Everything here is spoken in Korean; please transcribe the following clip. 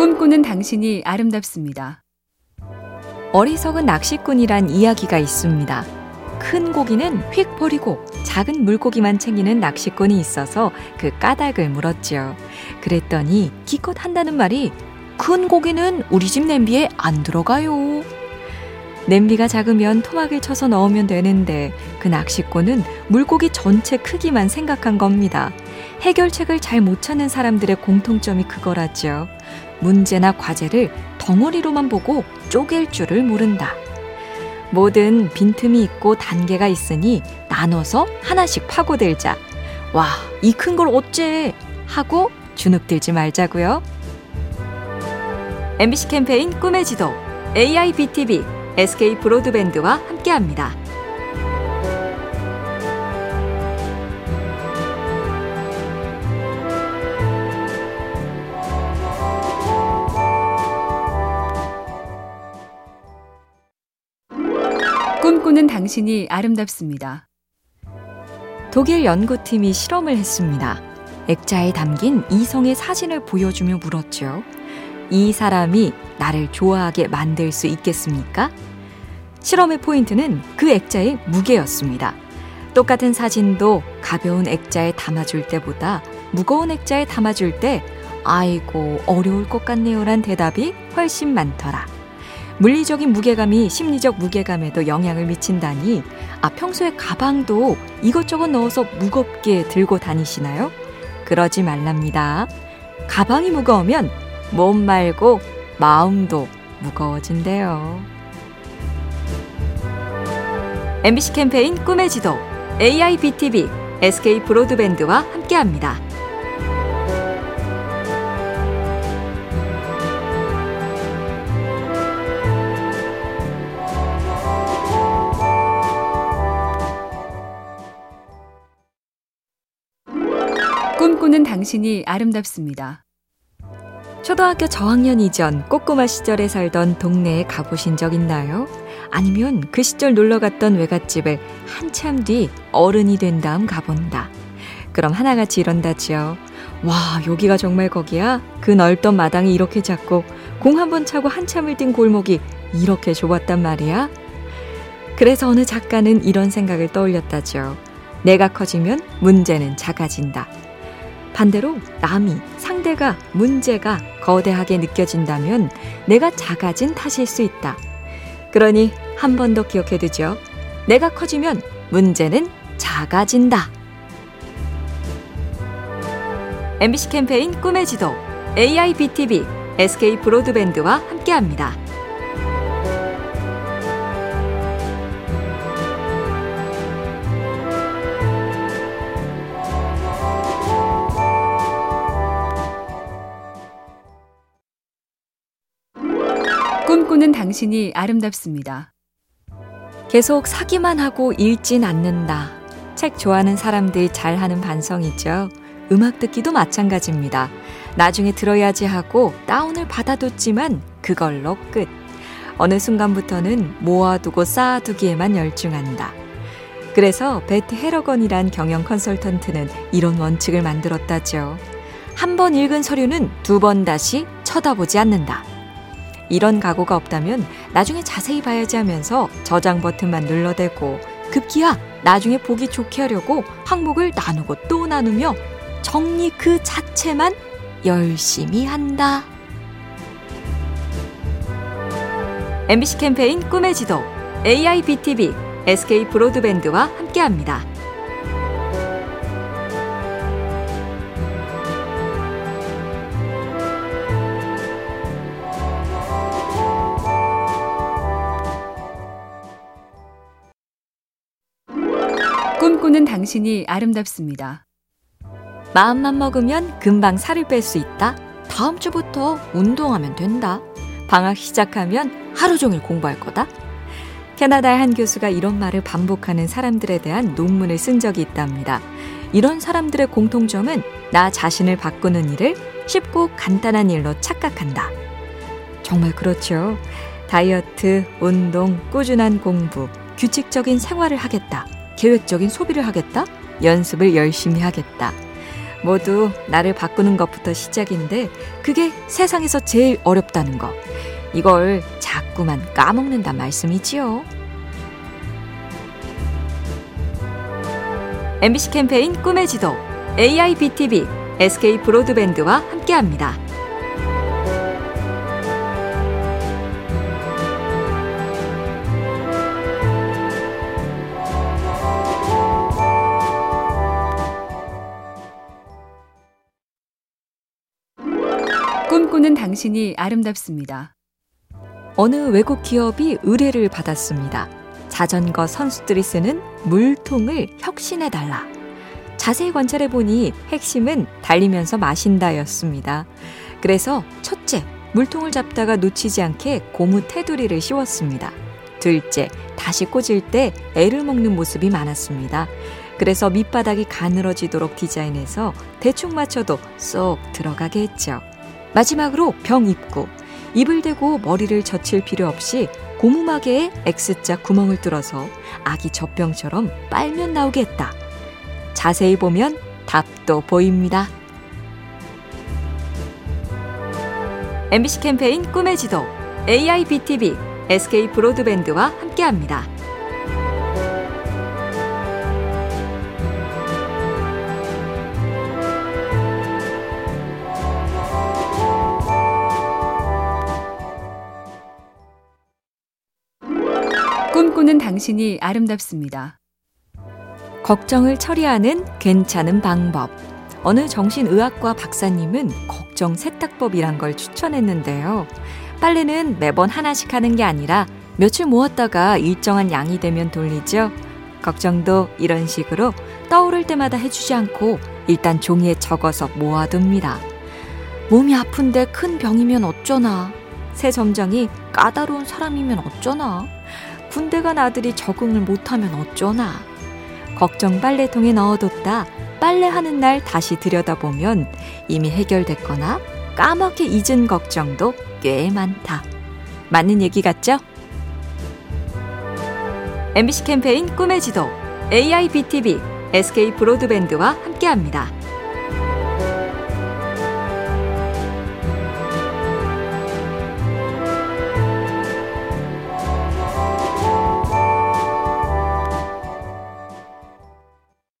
꿈꾸는 당신이 아름답습니다. 어리석은 낚시꾼이란 이야기가 있습니다. 큰 고기는 휙 버리고 작은 물고기만 챙기는 낚시꾼이 있어서 그 까닭을 물었지요. 그랬더니 기껏 한다는 말이 큰 고기는 우리 집 냄비에 안 들어가요. 냄비가 작으면 토막을 쳐서 넣으면 되는데 그 낚시꾼은 물고기 전체 크기만 생각한 겁니다. 해결책을 잘 못 찾는 사람들의 공통점이 그거라죠. 문제나 과제를 덩어리로만 보고 쪼갤 줄을 모른다. 뭐든 빈틈이 있고 단계가 있으니 나눠서 하나씩 파고들자. 와, 이 큰 걸 어째? 하고 주눅들지 말자고요. MBC 캠페인 꿈의 지도 AIBTV SK 브로드밴드와 함께합니다. 꿈꾸는 당신이 아름답습니다. 독일 연구팀이 실험을 했습니다. 액자에 담긴 이성의 사진을 보여주며 물었죠. 이 사람이 나를 좋아하게 만들 수 있겠습니까? 실험의 포인트는 그 액자의 무게였습니다. 똑같은 사진도 가벼운 액자에 담아줄 때보다 무거운 액자에 담아줄 때 아이고 어려울 것 같네요란 대답이 훨씬 많더라. 물리적인 무게감이 심리적 무게감에도 영향을 미친다니 아 평소에 가방도 이것저것 넣어서 무겁게 들고 다니시나요? 그러지 말랍니다. 가방이 무거우면 몸 말고 마음도 무거워진대요. MBC 캠페인 꿈의 지도 AIBTV SK 브로드밴드와 함께합니다. 꿈꾸는 당신이 아름답습니다. 초등학교 저학년 이전 꼬꼬마 시절에 살던 동네에 가보신 적 있나요? 아니면 그 시절 놀러 갔던 외갓집을 한참 뒤 어른이 된 다음 가본다. 그럼 하나같이 이런다지요. 와, 여기가 정말 거기야? 그 넓던 마당이 이렇게 작고 공 한 번 차고 한참을 뛴 골목이 이렇게 좁았단 말이야? 그래서 어느 작가는 이런 생각을 떠올렸다죠. 내가 커지면 문제는 작아진다. 반대로 남이, 상대가, 문제가 거대하게 느껴진다면 내가 작아진 탓일 수 있다. 그러니 한 번 더 기억해 두죠. 내가 커지면 문제는 작아진다. MBC 캠페인 꿈의 지도 AIBTV SK 브로드밴드와 함께합니다. 당신이 아름답습니다. 계속 사기만 하고 읽진 않는다. 책 좋아하는 사람들이 잘하는 반성이죠. 음악 듣기도 마찬가지입니다. 나중에 들어야지 하고 다운을 받아뒀지만 그걸로 끝. 어느 순간부터는 모아두고 쌓아두기에만 열중한다. 그래서 베트 헤러건이란 경영 컨설턴트는 이런 원칙을 만들었다죠. 한 번 읽은 서류는 두 번 다시 쳐다보지 않는다. 이런 각오가 없다면 나중에 자세히 봐야지 하면서 저장 버튼만 눌러대고 급기야 나중에 보기 좋게 하려고 항목을 나누고 또 나누며 정리 그 자체만 열심히 한다. MBC 캠페인 꿈의 지도 AIBTV SK 브로드밴드와 함께합니다. 꿈꾸는 당신이 아름답습니다. 마음만 먹으면 금방 살을 뺄 수 있다. 다음 주부터 운동하면 된다. 방학 시작하면 하루 종일 공부할 거다. 캐나다의 한 교수가 이런 말을 반복하는 사람들에 대한 논문을 쓴 적이 있답니다. 이런 사람들의 공통점은 나 자신을 바꾸는 일을 쉽고 간단한 일로 착각한다. 정말 그렇죠. 다이어트, 운동, 꾸준한 공부, 규칙적인 생활을 하겠다. 계획적인 소비를 하겠다. 연습을 열심히 하겠다. 모두 나를 바꾸는 것부터 시작인데 그게 세상에서 제일 어렵다는 거. 이걸 자꾸만 까먹는단 말씀이지요. MBC 캠페인 꿈의 지도 AIBTV SK 브로드밴드와 함께합니다. 꿈꾸는 당신이 아름답습니다. 어느 외국 기업이 의뢰를 받았습니다. 자전거 선수들이 쓰는 물통을 혁신해달라. 자세히 관찰해 보니 핵심은 달리면서 마신다였습니다. 그래서 첫째, 물통을 잡다가 놓치지 않게 고무 테두리를 씌웠습니다. 둘째, 다시 꽂을 때 애를 먹는 모습이 많았습니다. 그래서 밑바닥이 가늘어지도록 디자인해서 대충 맞춰도 쏙 들어가게 했죠. 마지막으로 병 입구. 입을 대고 머리를 젖힐 필요 없이 고무마개에 X자 구멍을 뚫어서 아기 젖병처럼 빨면 나오게 했다. 자세히 보면 답도 보입니다. MBC 캠페인 꿈의 지도 AIBTV SK 브로드밴드와 함께합니다. 꿈꾸는 당신이 아름답습니다. 걱정을 처리하는 괜찮은 방법. 어느 정신의학과 박사님은 걱정 세탁법이란 걸 추천했는데요. 빨래는 매번 하나씩 하는 게 아니라 며칠 모았다가 일정한 양이 되면 돌리죠. 걱정도 이런 식으로 떠오를 때마다 해주지 않고 일단 종이에 적어서 모아둡니다. 몸이 아픈데 큰 병이면 어쩌나. 새 점장이 까다로운 사람이면 어쩌나. 군대 간 아들이 적응을 못하면 어쩌나. 걱정 빨래통에 넣어뒀다 빨래하는 날 다시 들여다보면 이미 해결됐거나 까맣게 잊은 걱정도 꽤 많다. 맞는 얘기 같죠? MBC 캠페인 꿈의 지도 AIBTV SK 브로드밴드와 함께합니다.